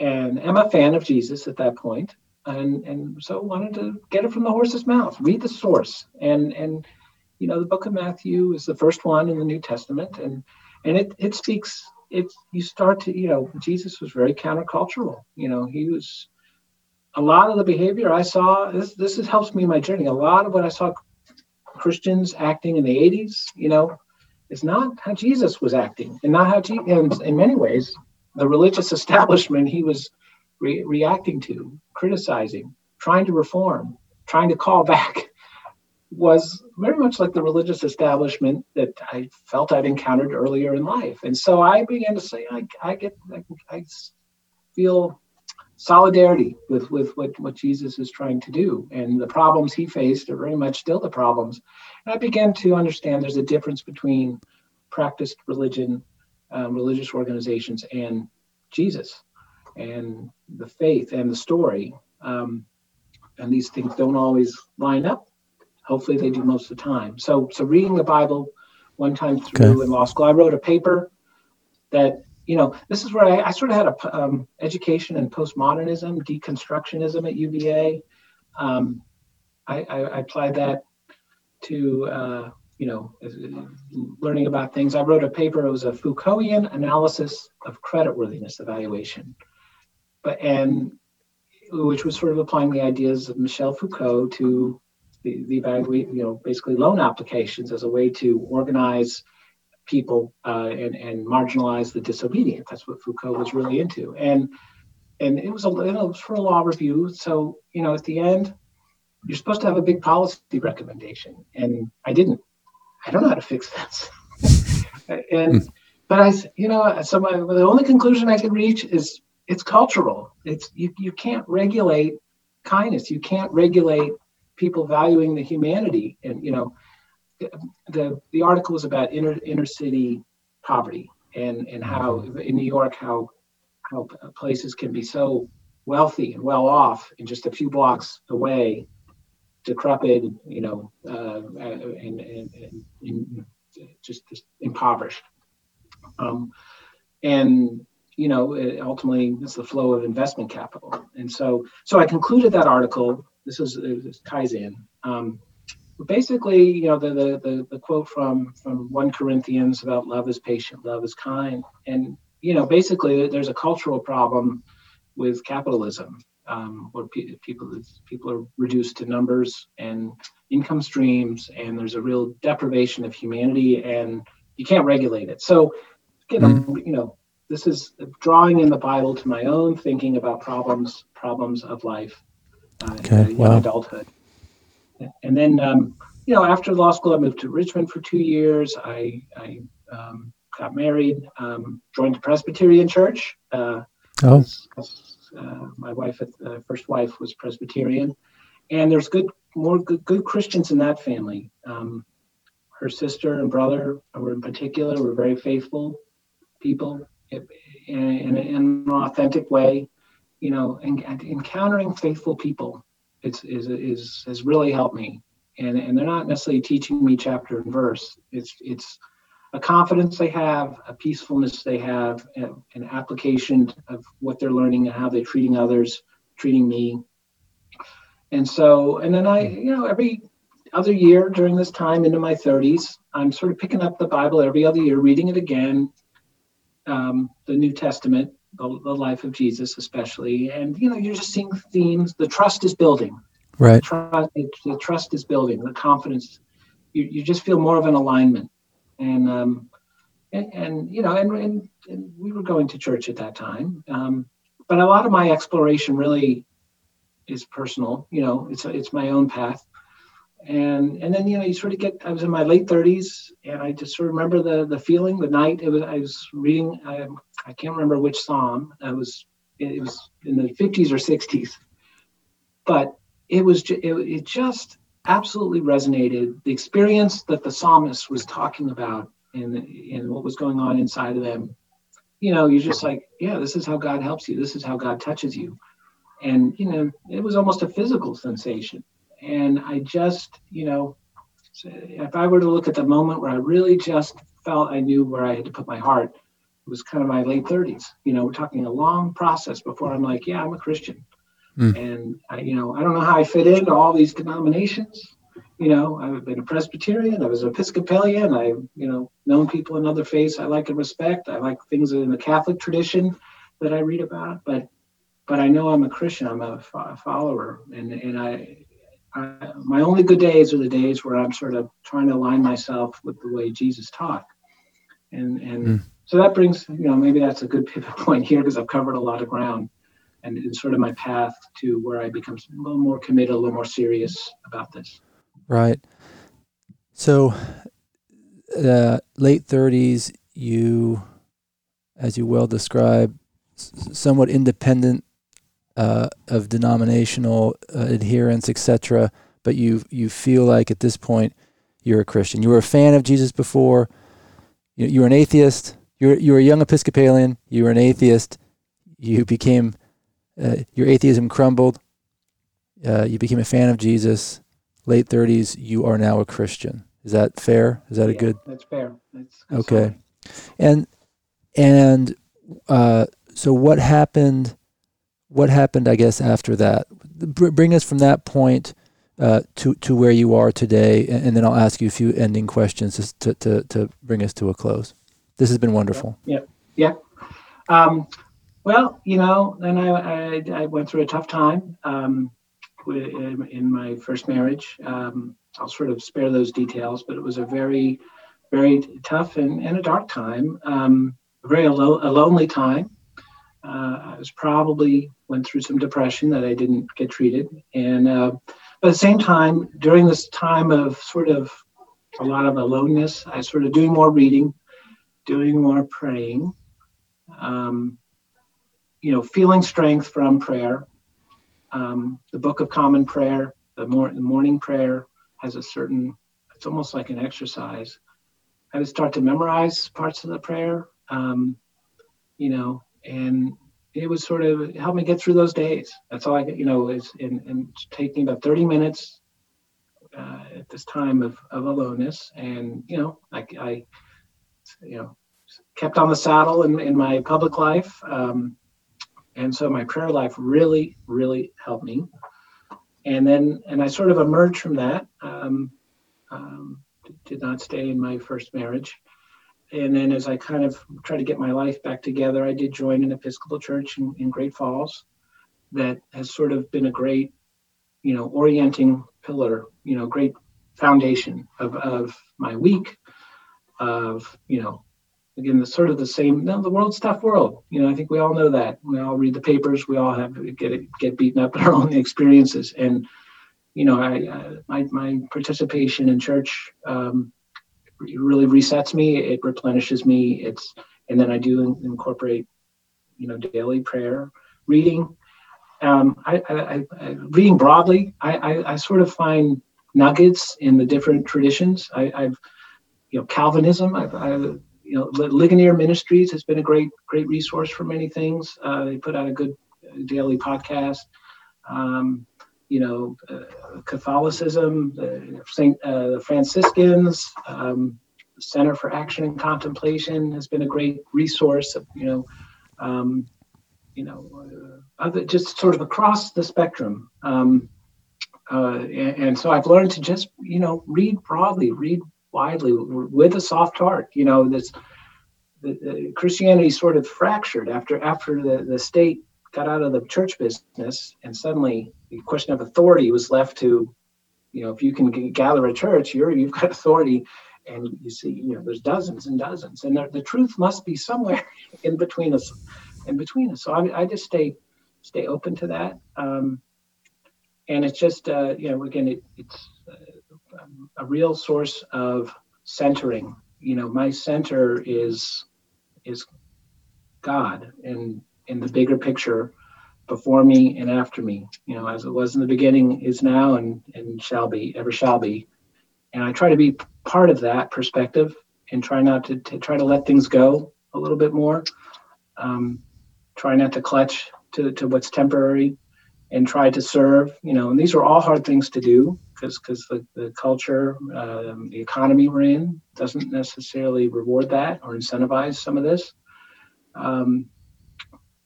and I'm a fan of Jesus at that point, and and so wanted to get it from the horse's mouth, read the source, and and you know the book of Matthew is the first one in the New Testament, and and it it speaks. It's you start to you know Jesus was very countercultural. You know he was a lot of the behavior I saw. This this is, helps me in my journey. A lot of what I saw Christians acting in the 80s, you know, is not how Jesus was acting, and not how, Je- and in many ways, the religious establishment he was re- reacting to, criticizing, trying to reform, trying to call back, was very much like the religious establishment that I felt I'd encountered earlier in life. And so I began to say, I, I get, I, I feel solidarity with with what, what Jesus is trying to do. And the problems he faced are very much still the problems. And I began to understand there's a difference between practiced religion, um, religious organizations, and Jesus, and the faith and the story. Um, and these things don't always line up. Hopefully, they do most of the time. So, so reading the Bible one time through Okay. in law school, I wrote a paper that you know, this is where I, I sort of had a um, education in postmodernism, deconstructionism at UVA. Um, I, I, I applied that to, uh, you know, learning about things. I wrote a paper. It was a Foucaultian analysis of creditworthiness evaluation, and which was sort of applying the ideas of Michel Foucault to the, the evaluate, you know, basically loan applications as a way to organize people uh, and and marginalize the disobedient. That's what Foucault was really into, and and it was a it was for a law review. So you know, at the end, you're supposed to have a big policy recommendation, and I didn't. I don't know how to fix this, and but I, you know so my, the only conclusion I could reach is it's cultural. It's you you can't regulate kindness. You can't regulate people valuing the humanity, and you know the the article was about inner inner city poverty and and how in New York how how places can be so wealthy and well off and just a few blocks away, decrepit, you know, uh, and, and, and, and just, just impoverished. Um, and you know, it ultimately it's the flow of investment capital. And so so I concluded that article. This is this ties in. Um, basically, you know, the, the the the quote from from one Corinthians about love is patient, love is kind, and you know, basically, there's a cultural problem with capitalism, um, where pe- people people are reduced to numbers and income streams, and there's a real deprivation of humanity, and you can't regulate it. So, you know, you know, this is drawing in the Bible to my own thinking about problems problems of life uh, Okay, in wow. adulthood. And then, um, you know, after law school, I moved to Richmond for two years. I, I um, got married, um, joined the Presbyterian Church. Uh, Oh, uh, my wife, uh, first wife, was Presbyterian, and there's good, more good, good Christians in that family. Um, her sister and brother were in particular were very faithful people in, in, in an authentic way. You know, and, and encountering faithful people is, is is has really helped me. And and they're not necessarily teaching me chapter and verse. It's it's a confidence they have, a peacefulness they have, an application of what they're learning and how they're treating others, treating me. And so, and then I, you know, every other year during this time into my 30s, I'm sort of picking up the Bible every other year, reading it again, um, the New Testament, the, the life of Jesus, especially. And, you know, you're just seeing themes. The trust is building right. trust, the trust is building, the confidence. You, you just feel more of an alignment, and um, and, and you know, and, and and we were going to church at that time, um, but a lot of my exploration really is personal. You know, it's it's my own path, and and then you know, you sort of get. I was in my late thirties, and I just sort of remember the the feeling, the night. It was I was reading. I, I can't remember which psalm. I was it was in the fifties or sixties, but it was ju- it, it just absolutely resonated the experience that the psalmist was talking about and and what was going on inside of them, you know, you're just like, yeah, this is how God helps you. This is how God touches you, and you know, it was almost a physical sensation. And I just, you know, if I were to look at the moment where I really just felt I knew where I had to put my heart, it was kind of my late 30s. You know, we're talking a long process before I'm like, yeah, I'm a Christian. Mm. And I, you know, I don't know how I fit into all these denominations. You know, I've been a Presbyterian, I was an Episcopalian, I, you know, known people in other faiths I like and respect. I like things in the Catholic tradition that I read about, but but I know I'm a Christian. I'm a, a follower, and and I, I, my only good days are the days where I'm sort of trying to align myself with the way Jesus taught, and and mm. so that brings you know maybe that's a good pivot point here because I've covered a lot of ground and it's sort of my path to where I become a little more committed, a little more serious about this. Right. So, uh, late 30s, you, as you well describe, somewhat independent uh, of denominational uh, adherence, etc. But you you feel like at this point you're a Christian. You were a fan of Jesus before. You, you were an atheist. You're you were a young Episcopalian. You were an atheist. You became uh, your atheism crumbled. Uh, you became a fan of Jesus. Late 30s, you are now a Christian. Is that fair? Is that yeah, a good? That's fair. That's, that's okay. And and uh, so what happened? What happened? I guess after that, bring us from that point uh, to to where you are today, and, and, then I'll ask you a few ending questions to to to bring us to a close. This has been wonderful. Yeah. Yeah. Um, well, you know, then I, I, I went through a tough time um, in, my first marriage. Um, I'll sort of spare those details, but it was a very, very tough and, and a dark time, um, a very alo- a lonely time. Uh, I was probably went through some depression that I didn't get treated, and uh, but at the same time, during this time of sort of a lot of aloneness, I started doing more reading, doing more praying. Um, you know, feeling strength from prayer. Um, the Book of Common Prayer, the, mor- the morning prayer, has a certain. It's almost like an exercise. I would start to memorize parts of the prayer, um, you know, and it was sort of help me get through those days. That's all I, you know, is in, in taking about 30 minutes uh, at this time of, of aloneness. And, you know, I, I, you know, kept on the saddle in, in my public life. Um, and so my prayer life really, really helped me. And then, and I sort of emerged from that. Um, um, did not stay in my first marriage. And then, as I kind of tried to get my life back together, I did join an Episcopal church in, in Great Falls that has sort of been a great, you know, orienting pillar, you know, great foundation of, of my week, of, you know, again, the sort of the same. No, the world's tough world. You know, I think we all know that. We all read the papers. We all have get get beaten up in our own experiences. And you know, I, I my my participation in church um, really resets me. It replenishes me. It's and then I do incorporate, you know, daily prayer, reading. Um, I, I, I, reading broadly, I, I, sort of find nuggets in the different traditions. I, have you know, Calvinism. I've, I've you know, Ligonier Ministries has been a great, great resource for many things. Uh, they put out a good uh, daily podcast. Um, you know, uh, Catholicism, the Saint uh, the Franciscans, um, Center for Action and Contemplation has been a great resource. Of, you know, um, you know, uh, other, just sort of across the spectrum. Um, uh, and, and, so I've learned to just, you know, read broadly, read widely with a soft heart. You know, this the, the Christianity sort of fractured after after the, the state got out of the church business, and suddenly the question of authority was left to, you know, if you can gather a church, you're you've got authority, and you see, you know, there's dozens and dozens, and the, truth must be somewhere in between us, in between us. So I, I just stay stay open to that. Um, and it's just uh, you know again it, it's uh, a real source of centering. You know, my center is is God and in the bigger picture before me and after me, you know, as it was in the beginning, is now, and, and shall be, ever shall be. And I try to be part of that perspective and try not to, to try to let things go a little bit more. Um, try not to clutch to, to what's temporary and try to serve, you know, and these are all hard things to do because because the, the culture, um, the economy we're in doesn't necessarily reward that or incentivize some of this. Um,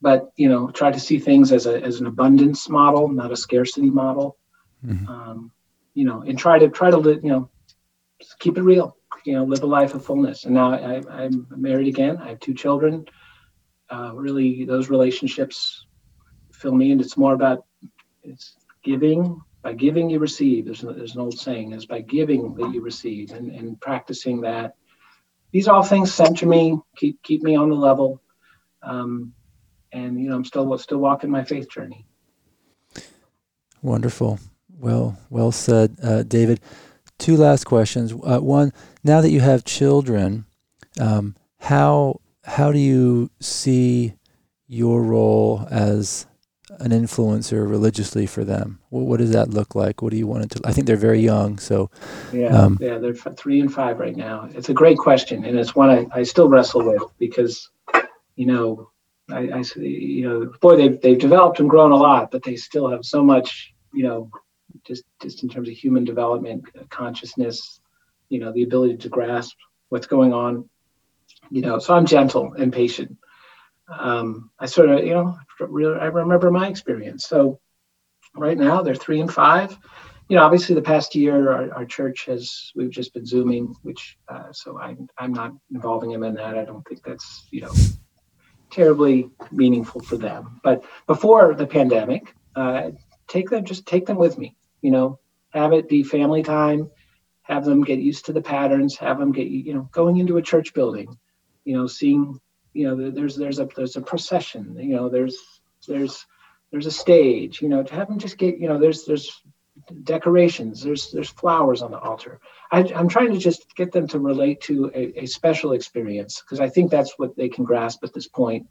but you know, try to see things as a as an abundance model, not a scarcity model. Mm-hmm. Um, you know, and try to try to live, you know, keep it real. You know, live a life of fullness. And now I, I'm married again. I have two children. Uh, really, those relationships fill me, and it's more about it's giving. By giving, you receive. There's, there's an old saying: "Is by giving that you receive," and, and practicing that. These all things center me, keep keep me on the level, um, and you know, I'm still still walking my faith journey. Wonderful. Well, well said, uh, David. Two last questions. Uh, one, now that you have children, um, how how do you see your role as an influencer religiously for them? What, what does that look like? What do you want it to? I think they're very young, so yeah, um, yeah, they're three and five right now. It's a great question, and it's one I, I still wrestle with because, you know, I, I you know, boy, they've they've developed and grown a lot, but they still have so much, you know, just just in terms of human development, consciousness, you know, the ability to grasp what's going on. You know, so I'm gentle and patient um, I sort of, you know, I remember my experience. So right now they're three and five. You know, obviously the past year our, our church has we've just been zooming, which uh, so I'm I'm not involving them in that. I don't think that's you know terribly meaningful for them. But before the pandemic, uh, take them just take them with me. You know, have it be family time. Have them get used to the patterns. Have them get you know going into a church building. You know, seeing you know there's there's a there's a procession you know there's there's there's a stage you know to have them just get you know there's there's decorations. There's there's flowers on the altar. I, am trying to just get them to relate to a, a special experience because i think that's what they can grasp at this point.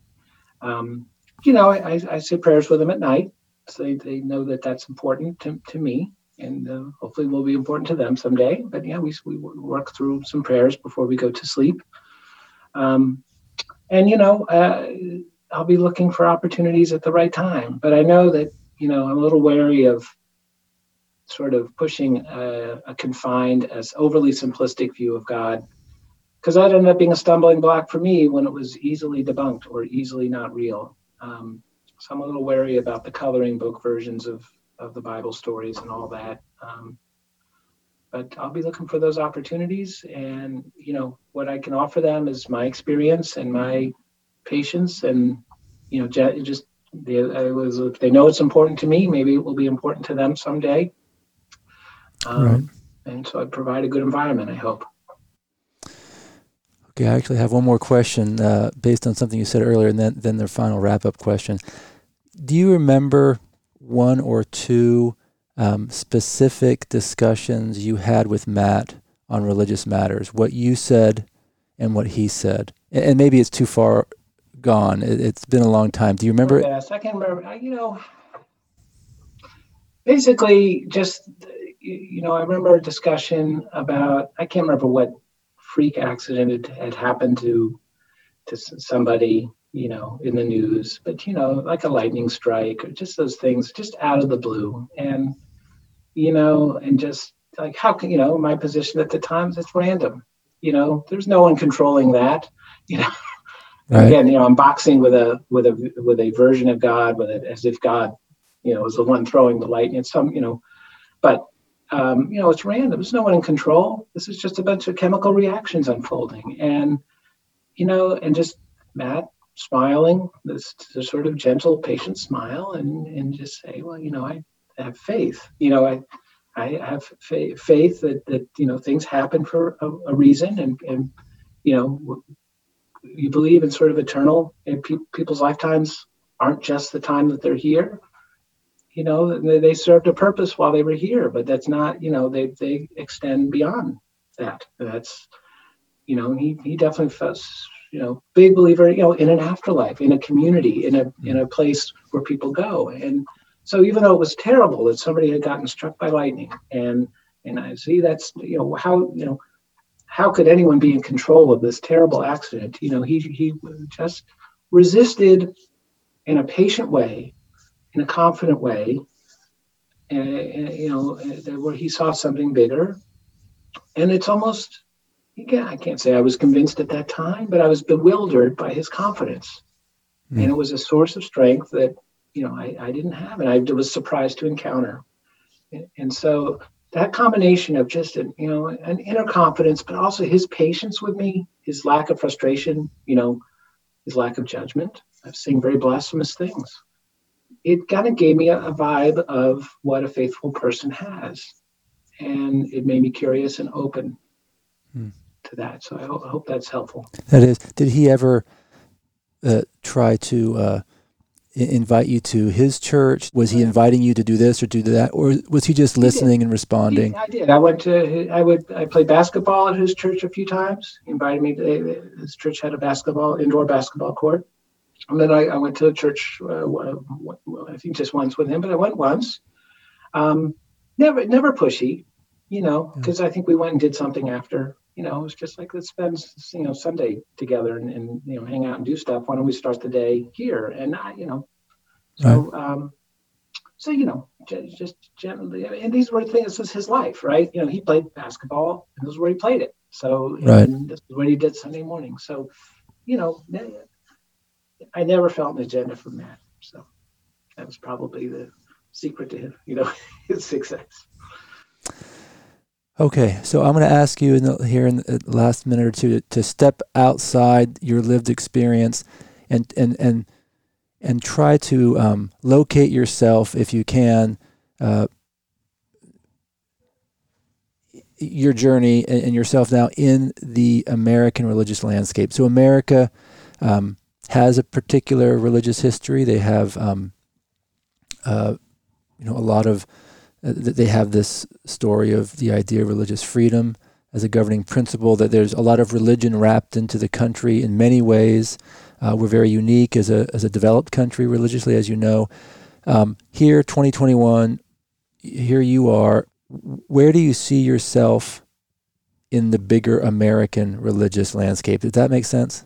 Um, you know I, I say prayers with them at night so they, they know that that's important to, to me and uh, hopefully will be important to them someday. But yeah we, we work through some prayers before we go to sleep. Um, and you know uh, i'll be looking for opportunities at the right time. But i know that you know i'm a little wary of sort of pushing a, a confined as overly simplistic view of god because that ended up being a stumbling block for me when it was easily debunked or easily not real um, so i'm a little wary about the coloring book versions of of the bible stories and all that um, but I'll be looking for those opportunities. And you know, what I can offer them is my experience and my patience, and you know, just they, was, if they know it's important to me, maybe it will be important to them someday. Um, right. And so I provide a good environment. I hope. Okay, I actually have one more question uh, based on something you said earlier, and then then the final wrap up question. Do you remember one or two? um, specific discussions you had with Matt on religious matters, what you said and what he said. And, and maybe it's too far gone. It, has been a long time. Do you remember? Yes, I can remember. You know, basically, just you know, I remember a discussion about I can't remember what freak accident had, had happened to to somebody you know, in the news, but you know, like a lightning strike or just those things, just out of the blue. And you know, and just like how can you know my position at the time is it's random. You know, there's no one controlling that. You know, right. again, you know, I'm boxing with a with a with a version of God, with it as if God, you know, is the one throwing the lightning. Some, you know, but um, you know, it's random. There's no one in control. This is just a bunch of chemical reactions unfolding, and you know, and just Matt smiling, this, this sort of gentle, patient smile, and and just say, well, you know, I have faith. You know, I I have fa- faith that that you know things happen for a, a, reason, and and you know, you believe in sort of eternal. And pe- people's lifetimes aren't just the time that they're here. You know, they, served a purpose while they were here, but that's not. You know, they they extend beyond that. That's you know, he he definitely felt you know big believer you know in an afterlife in a community in a hmm. in a place where people go and so even though it was terrible that somebody had gotten struck by lightning, and and I see that's you know how you know how could anyone be in control of this terrible accident? You know, he he just resisted in a patient way, in a confident way, and, and you know, eh, where he saw something bigger. And it's almost, again, I can't say I was convinced at that time, but I was bewildered by his confidence. Mm. And it was a source of strength that, you know, I, I didn't have and I was surprised to encounter. And, and so that combination of just an, you know, an inner confidence, but also his patience with me, his lack of frustration, you know, his lack of judgment. I've seen very blasphemous things. It kind of gave me a, a vibe of what a faithful person has. And it made me curious and open hmm. to that. So I, ho- I, hope that's helpful. That is. Did he ever uh, try to uh, invite you to his church? Was he inviting you to do this or do that, or was he just listening he and responding? He, I did. I went to. I would. I played basketball at his church a few times. He invited me. To, his church had a basketball indoor basketball court, and then I, I went to church. Uh, I think just once with him, but I went once. Um, never, never pushy, you know, because I think we went and did something after you know, it was just like let's spend you know Sunday together and, and you know hang out and do stuff. Why don't we start the day here? And I, you know, so right. um, so you know, just, just gently. And these were things. This was his life, right? You know, he played basketball, and this is where he played it. So right. this is what he did Sunday morning. So, you know, I never felt an agenda from that. So that was probably the secret to him, you know, his success. Okay, so I'm going to ask you in the, here in the last minute or two to, to step outside your lived experience and and and and try to um, locate yourself if you can. Uh, your journey and, and, yourself now in the American religious landscape. So America um, has a particular religious history. They have, um, uh, you know, a lot of uh, they have this story of the idea of religious freedom as a governing principle, that there's a lot of religion wrapped into the country in many ways. Uh, we're very unique as a, as a developed country religiously, as you know. Um, here, 2021, here you are. Where do you see yourself in the bigger American religious landscape? Does that make sense?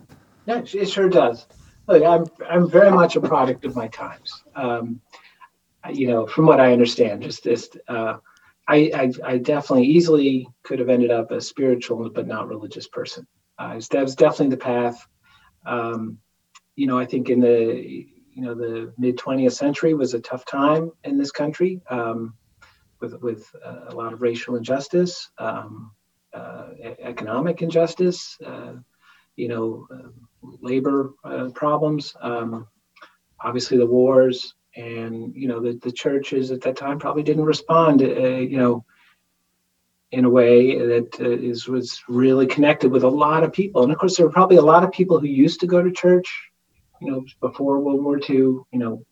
Yeah, it sure does. Look, I'm, I'm very much a product of my times. Um, you know, from what I understand, just this, uh, I, I, I, definitely easily could have ended up a spiritual but not religious person. Uh, that was definitely the path. Um, you know, I think in the you know the mid 20th century was a tough time in this country um, with with uh, a lot of racial injustice, um, uh, economic injustice, uh, you know, uh, labor uh, problems. Um, obviously, the wars, and you know the, the churches at that time probably didn't respond uh, you know in a way that uh, is was really connected with a lot of people. And of course there were probably a lot of people who used to go to church you know before world war ii you know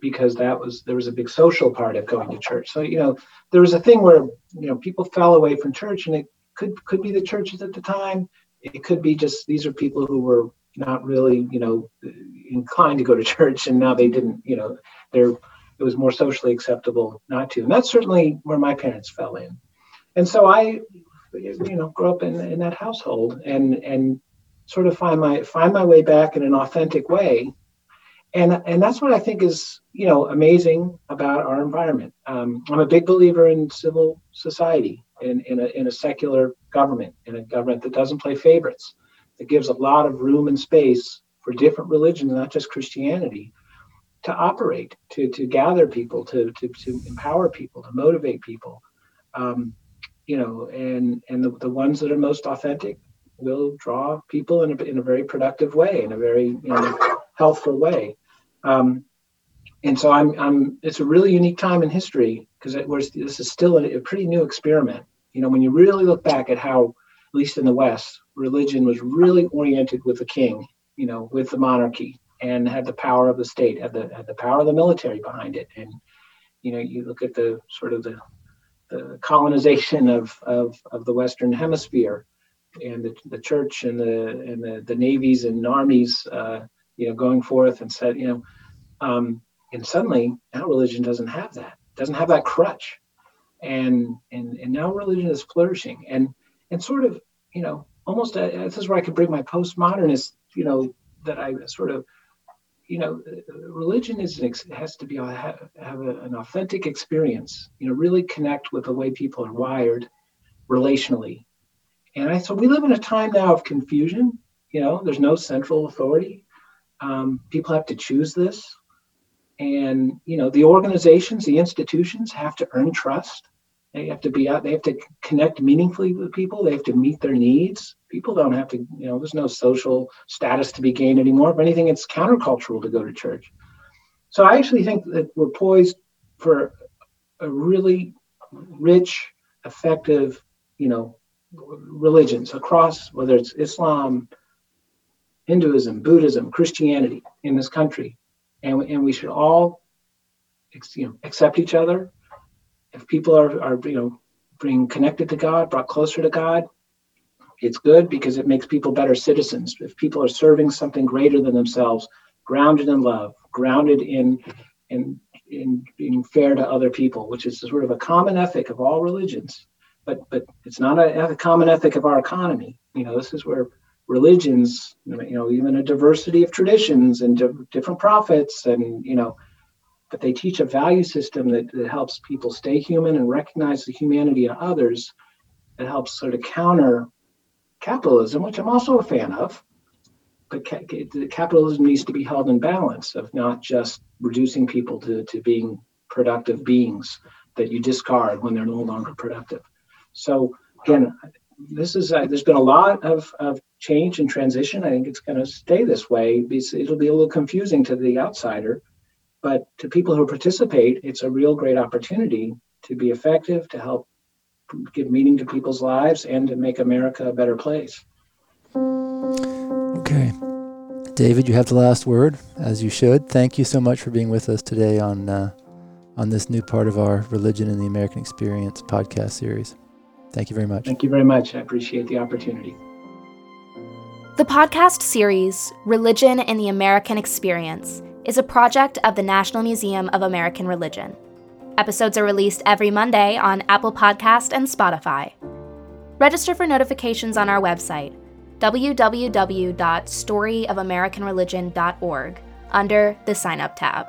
because that was there was a big social part of going to church. So you know there was a thing where you know people fell away from church and it could could be the churches at the time. It could be just these are people who were not really you know inclined to go to church and now they didn't you know there it was more socially acceptable not to. And that's certainly where my parents fell in. And so I, you know, grew up in, in that household and and sort of find my find my way back in an authentic way. And and that's what I think is you know amazing about our environment. Um, I'm a big believer in civil society, in in a in a secular government, in a government that doesn't play favorites, that gives a lot of room and space for different religions, not just Christianity, to operate, to to gather people, to to to empower people, to motivate people. Um, you know, and and the, the ones that are most authentic will draw people in a, in a very productive way, in a very you know, healthful way. Um, and so I'm, I'm, it's a really unique time in history because this is still a, a, pretty new experiment. You know, when you really look back at how, at least in the West, religion was really oriented with the king, you know, with the monarchy, and had the power of the state, had the had the power of the military behind it. And you know, you look at the sort of the the colonization of of, of the Western Hemisphere, and the, the church and the and the, the navies and armies, uh, you know, going forth and said, you know, um, and suddenly now religion doesn't have that, doesn't have that crutch, and and and now religion is flourishing, and and sort of you know, almost a, this is where I could bring my postmodernist, you know, that I sort of, you know, uh, religion is has to be uh, have, have a, an authentic experience. You know, really connect with the way people are wired, relationally. And I so we live in a time now of confusion. You know, there's no central authority. Um, people have to choose this, and you know, the organizations, the institutions have to earn trust. They have to be out. They have to connect meaningfully with people. They have to meet their needs. People don't have to. You know, there's no social status to be gained anymore. If anything, it's countercultural to go to church. So I actually think that we're poised for a really rich, effective, you know, religions across whether it's Islam, Hinduism, Buddhism, Christianity in this country, and and we should all, you know, accept each other if people are, are you know being connected to God, brought closer to God, it's good because it makes people better citizens. If people are serving something greater than themselves, grounded in love, grounded in in in being fair to other people, which is sort of a common ethic of all religions, but but it's not a, a common ethic of our economy. You know, this is where religions, you know, even a diversity of traditions and different prophets, and you know, but they teach a value system that, that helps people stay human and recognize the humanity in others that helps sort of counter capitalism, which I'm also a fan of. But ca- capitalism needs to be held in balance of not just reducing people to, to being productive beings that you discard when they're no longer productive. So again, this is there's been a lot of, of change and transition. I think it's going to stay this way. It'll be a little confusing to the outsider, but to people who participate, it's a real great opportunity to be effective, to help give meaning to people's lives, and to make America a better place. Okay. David, you have the last word, as you should. Thank you so much for being with us today on uh, on this new part of our Religion in the American Experience podcast series. Thank you very much. Thank you very much. I appreciate the opportunity. The podcast series, Religion in the American Experience, is a project of the National Museum of American Religion. Episodes are released every Monday on Apple Podcast and Spotify. Register for notifications on our website, www.storyofamericanreligion.org, under the Sign Up tab.